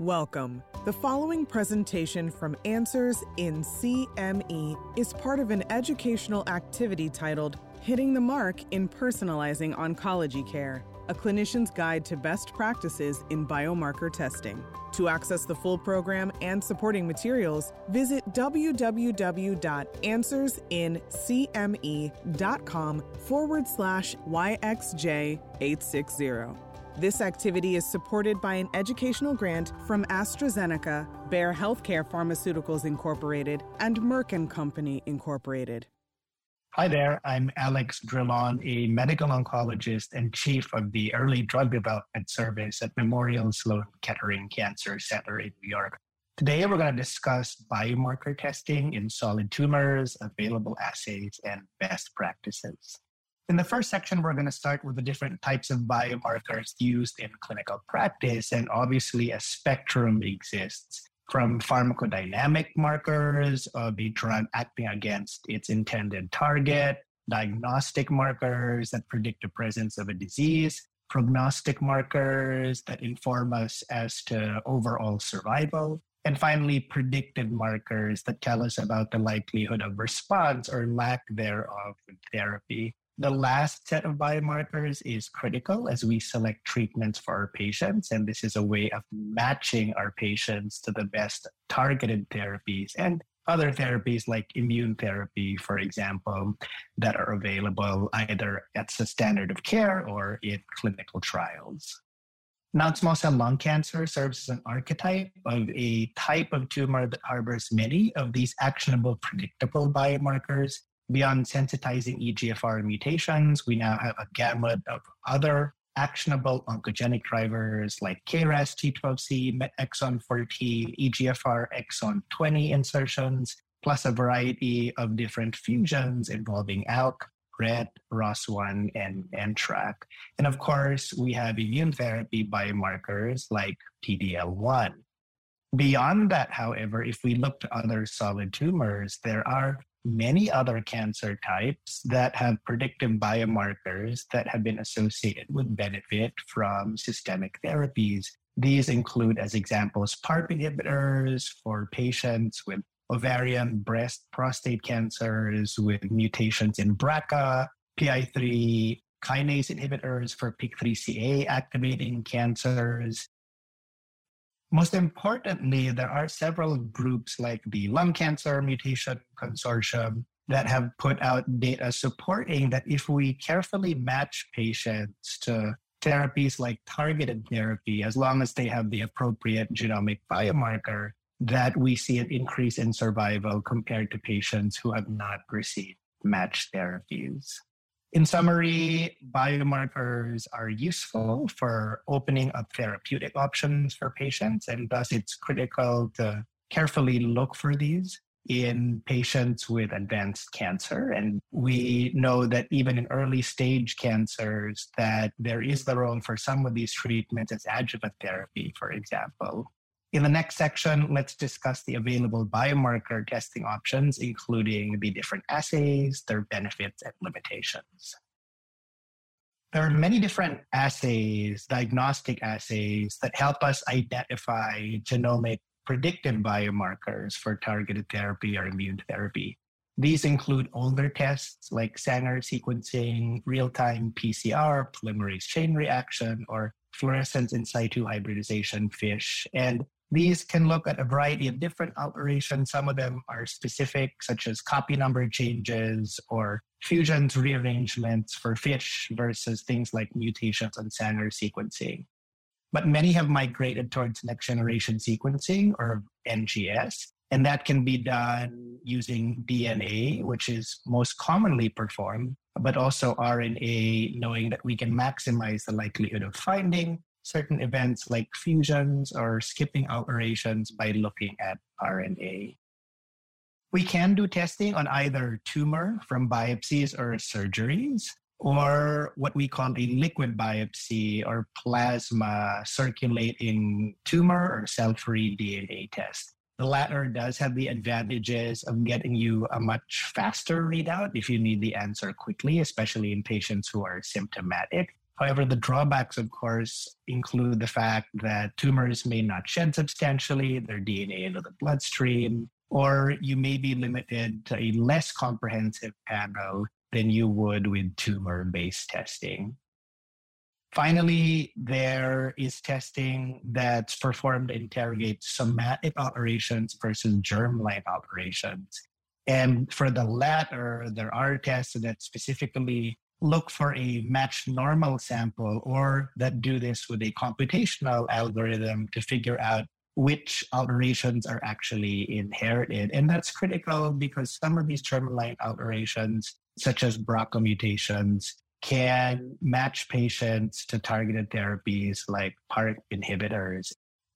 Welcome. The following presentation from Answers in CME is part of an educational activity titled Hitting the Mark in Personalizing Oncology Care, a clinician's guide to best practices in biomarker testing. To access the full program and supporting materials, visit www.answersincme.com forward slash YXJ860. This activity is supported by an educational grant from AstraZeneca, Bayer Healthcare Pharmaceuticals Incorporated, and Merck & Company Incorporated. Hi there, I'm Alex Drilon, a medical oncologist and chief of the Early Drug Development Service at Memorial Sloan Kettering Cancer Center in New York. Today, we're going to discuss biomarker testing in solid tumors, available assays, and best practices. In the first section, we're going to start with the different types of biomarkers used in clinical practice. And obviously, a spectrum exists from pharmacodynamic markers of a drug acting against its intended target, diagnostic markers that predict the presence of a disease, prognostic markers that inform us as to overall survival, and finally, predicted markers that tell us about the likelihood of response or lack thereof with therapy. The last set of biomarkers is critical as we select treatments for our patients. And this is a way of matching our patients to the best targeted therapies and other therapies like immune therapy, for example, that are available either as a standard of care or in clinical trials. Non-small cell lung cancer serves as an archetype of a type of tumor that harbors many of these actionable, predictable biomarkers Beyond sensitizing EGFR mutations, we now have a gamut of other actionable oncogenic drivers like KRAS G12C, MET exon 14, EGFR exon 20 insertions, plus a variety of different fusions involving ALK, RET, ROS1, and NTRK. And of course, we have immune therapy biomarkers like PD-L1. Beyond that, however, if we look to other solid tumors, there are many other cancer types that have predictive biomarkers that have been associated with benefit from systemic therapies. These include, as examples, PARP inhibitors for patients with ovarian, breast, prostate cancers with mutations in BRCA, PI3 kinase inhibitors for PIK3CA activating cancers, most importantly, there are several groups like the Lung Cancer Mutation Consortium that have put out data supporting that if we carefully match patients to therapies like targeted therapy, as long as they have the appropriate genomic biomarker, that we see an increase in survival compared to patients who have not received matched therapies. In summary, biomarkers are useful for opening up therapeutic options for patients, and thus it's critical to carefully look for these in patients with advanced cancer. And we know that even in early stage cancers that there is the role for some of these treatments as adjuvant therapy for example in the next section, let's discuss the available biomarker testing options, including the different assays, their benefits, and limitations. There are many different assays, diagnostic assays, that help us identify genomic predictive biomarkers for targeted therapy or immune therapy. These include older tests like Sanger sequencing, real time PCR, polymerase chain reaction, or fluorescence in situ hybridization FISH, and these can look at a variety of different alterations. Some of them are specific, such as copy number changes or fusions rearrangements for FISH versus things like mutations on Sanger sequencing. But many have migrated towards next generation sequencing or NGS, and that can be done using DNA, which is most commonly performed, but also RNA, knowing that we can maximize the likelihood of finding certain events like fusions or skipping alterations by looking at RNA. We can do testing on either tumor from biopsies or surgeries, or what we call a liquid biopsy or plasma circulating tumor or cell free DNA test. The latter does have the advantages of getting you a much faster readout if you need the answer quickly, especially in patients who are symptomatic. However, the drawbacks, of course, include the fact that tumors may not shed substantially their DNA into the bloodstream, or you may be limited to a less comprehensive panel than you would with tumor based testing. Finally, there is testing that's performed to interrogate somatic alterations versus germline alterations. And for the latter, there are tests that specifically look for a matched normal sample or that do this with a computational algorithm to figure out which alterations are actually inherited. And that's critical because some of these germline alterations, such as BRCA mutations, can match patients to targeted therapies like PARP inhibitors.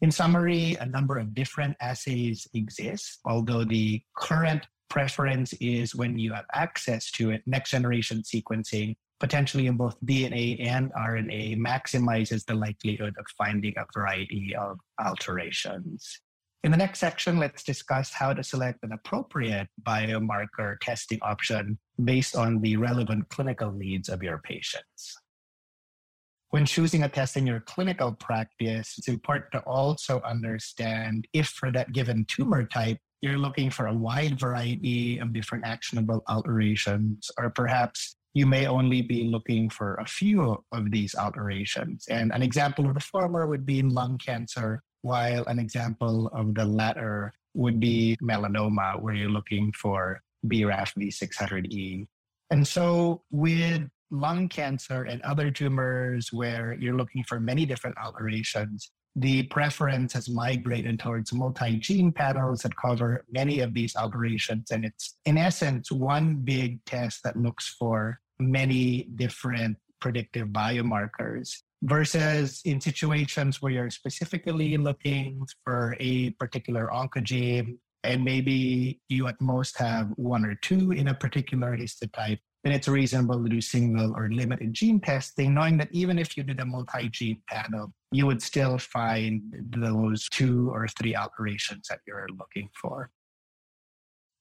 In summary, a number of different assays exist, although the current preference is when you have access to it, next generation sequencing, potentially in both DNA and RNA, maximizes the likelihood of finding a variety of alterations. In the next section, let's discuss how to select an appropriate biomarker testing option based on the relevant clinical needs of your patients. When choosing a test in your clinical practice, it's important to also understand if for that given tumor type, you're looking for a wide variety of different actionable alterations, or perhaps you may only be looking for a few of these alterations. And an example of the former would be in lung cancer, while an example of the latter would be melanoma, where you're looking for BRAF V600E. And so, with lung cancer and other tumors where you're looking for many different alterations, the preference has migrated towards multi-gene panels that cover many of these alterations. And it's, in essence, one big test that looks for many different predictive biomarkers versus in situations where you're specifically looking for a particular oncogene and maybe you at most have one or two in a particular histotype then it's reasonable to do single or limited gene testing, knowing that even if you did a multi gene panel, you would still find those two or three alterations that you're looking for.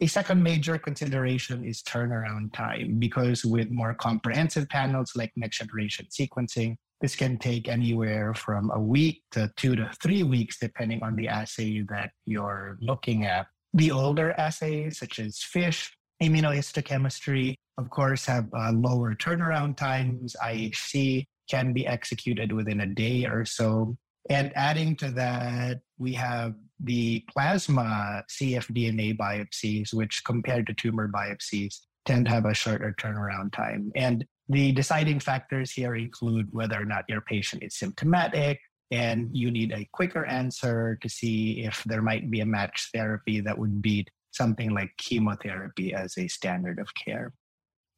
A second major consideration is turnaround time, because with more comprehensive panels like next generation sequencing, this can take anywhere from a week to two to three weeks, depending on the assay that you're looking at. The older assays, such as FISH, immunohistochemistry, of course, have uh, lower turnaround times. IHC can be executed within a day or so. And adding to that, we have the plasma cfDNA biopsies, which compared to tumor biopsies tend to have a shorter turnaround time. And the deciding factors here include whether or not your patient is symptomatic, and you need a quicker answer to see if there might be a match therapy that would beat something like chemotherapy as a standard of care.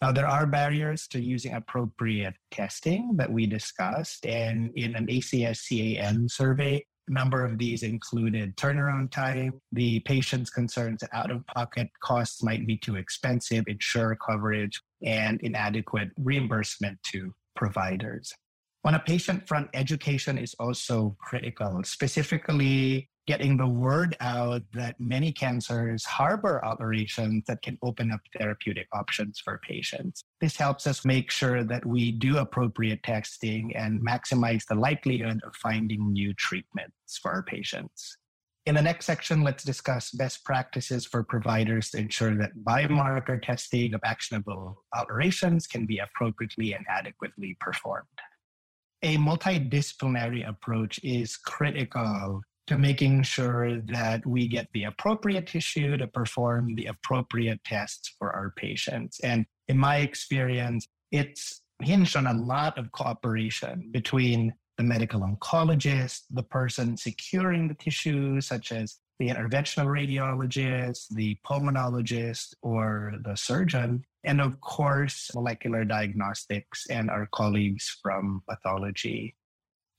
Now, there are barriers to using appropriate testing that we discussed. And in an ACS CAN survey, a number of these included turnaround time, the patient's concerns that out of pocket costs might be too expensive, insurer coverage, and inadequate reimbursement to providers. On a patient front, education is also critical, specifically getting the word out that many cancers harbor alterations that can open up therapeutic options for patients. This helps us make sure that we do appropriate testing and maximize the likelihood of finding new treatments for our patients. In the next section, let's discuss best practices for providers to ensure that biomarker testing of actionable alterations can be appropriately and adequately performed. A multidisciplinary approach is critical to making sure that we get the appropriate tissue to perform the appropriate tests for our patients. And in my experience, it's hinged on a lot of cooperation between the medical oncologist, the person securing the tissue, such as the interventional radiologist, the pulmonologist, or the surgeon, and of course, molecular diagnostics and our colleagues from pathology.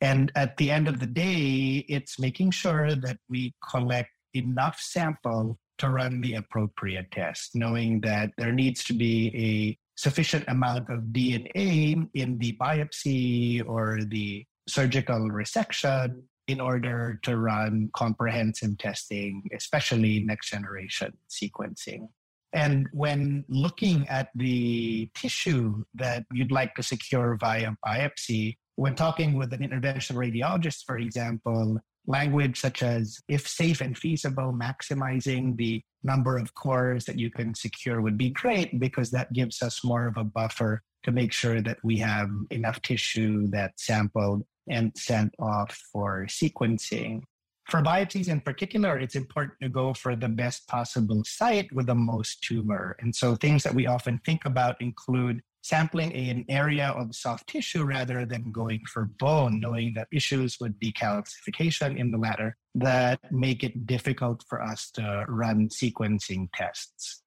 And at the end of the day, it's making sure that we collect enough sample to run the appropriate test, knowing that there needs to be a sufficient amount of DNA in the biopsy or the surgical resection in order to run comprehensive testing, especially next generation sequencing. And when looking at the tissue that you'd like to secure via biopsy, when talking with an interventional radiologist, for example, language such as if safe and feasible, maximizing the number of cores that you can secure would be great because that gives us more of a buffer to make sure that we have enough tissue that's sampled and sent off for sequencing. For biopsies in particular, it's important to go for the best possible site with the most tumor. And so things that we often think about include sampling an area of soft tissue rather than going for bone, knowing that issues with decalcification in the latter that make it difficult for us to run sequencing tests.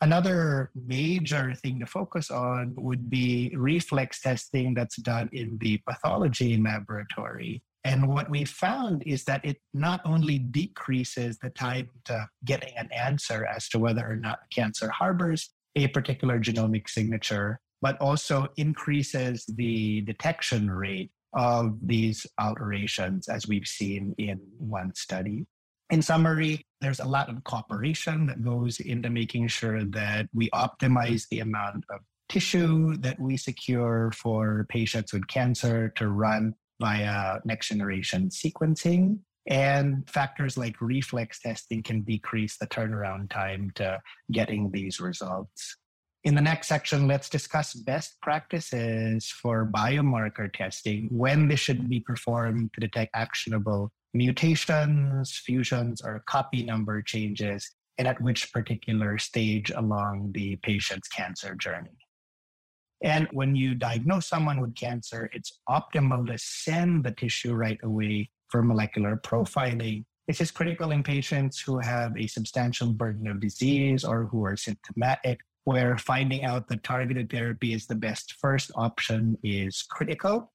Another major thing to focus on would be reflex testing that's done in the pathology laboratory. And what we found is that it not only decreases the time to getting an answer as to whether or not cancer harbors a particular genomic signature, but also increases the detection rate of these alterations, as we've seen in one study. In summary, there's a lot of cooperation that goes into making sure that we optimize the amount of tissue that we secure for patients with cancer to run via next generation sequencing. And factors like reflex testing can decrease the turnaround time to getting these results. In the next section, let's discuss best practices for biomarker testing, when this should be performed to detect actionable mutations, fusions, or copy number changes, and at which particular stage along the patient's cancer journey. And when you diagnose someone with cancer, it's optimal to send the tissue right away for molecular profiling. This is critical in patients who have a substantial burden of disease or who are symptomatic, where finding out the targeted therapy is the best first option is critical.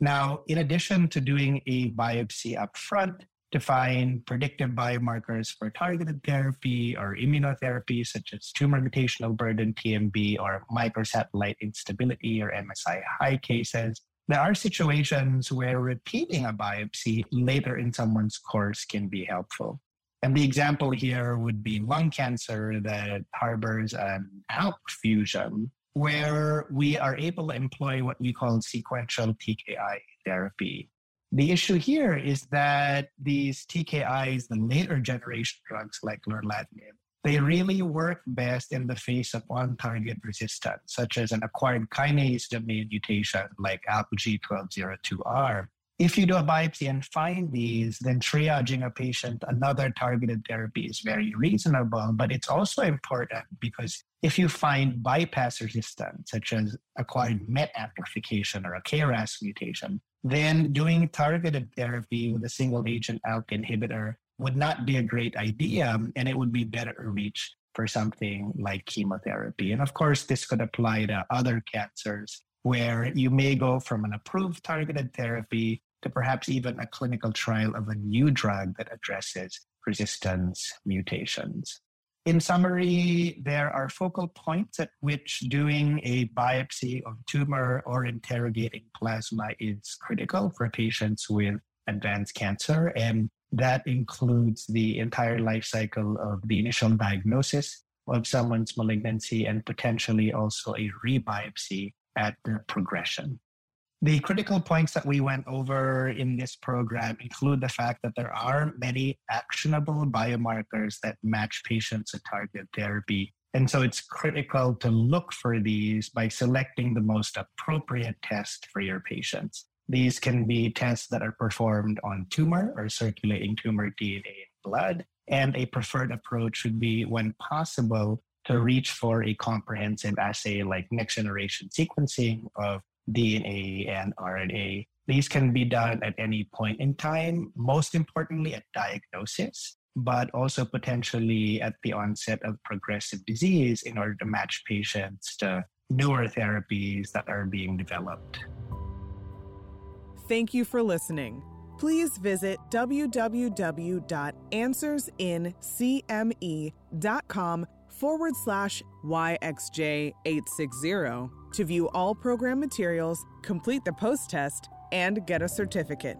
Now, in addition to doing a biopsy upfront to find predictive biomarkers for targeted therapy or immunotherapy, such as tumor mutational burden, TMB, or microsatellite instability or MSI high cases, there are situations where repeating a biopsy later in someone's course can be helpful. And the example here would be lung cancer that harbors an ALK fusion where we are able to employ what we call sequential TKI therapy. The issue here is that these TKIs, the later generation drugs like lorlatinib, they really work best in the face of on-target resistance, such as an acquired kinase domain mutation like ALK G1202R, if you do a biopsy and find these, then triaging a patient another targeted therapy is very reasonable. But it's also important because if you find bypass resistance, such as acquired MET amplification or a KRAS mutation, then doing targeted therapy with a single agent ALK inhibitor would not be a great idea. And it would be better reach for something like chemotherapy. And of course, this could apply to other cancers where you may go from an approved targeted therapy to perhaps even a clinical trial of a new drug that addresses resistance mutations. In summary, there are focal points at which doing a biopsy of tumor or interrogating plasma is critical for patients with advanced cancer. And that includes the entire life cycle of the initial diagnosis of someone's malignancy and potentially also a rebiopsy at the progression. The critical points that we went over in this program include the fact that there are many actionable biomarkers that match patients to target therapy. And so it's critical to look for these by selecting the most appropriate test for your patients. These can be tests that are performed on tumor or circulating tumor DNA in blood. And a preferred approach would be, when possible, to reach for a comprehensive assay like next generation sequencing of DNA and RNA. These can be done at any point in time, most importantly at diagnosis, but also potentially at the onset of progressive disease in order to match patients to newer therapies that are being developed. Thank you for listening. Please visit www.answersincme.com forward slash YXJ860 to view all program materials, complete the post test, and get a certificate.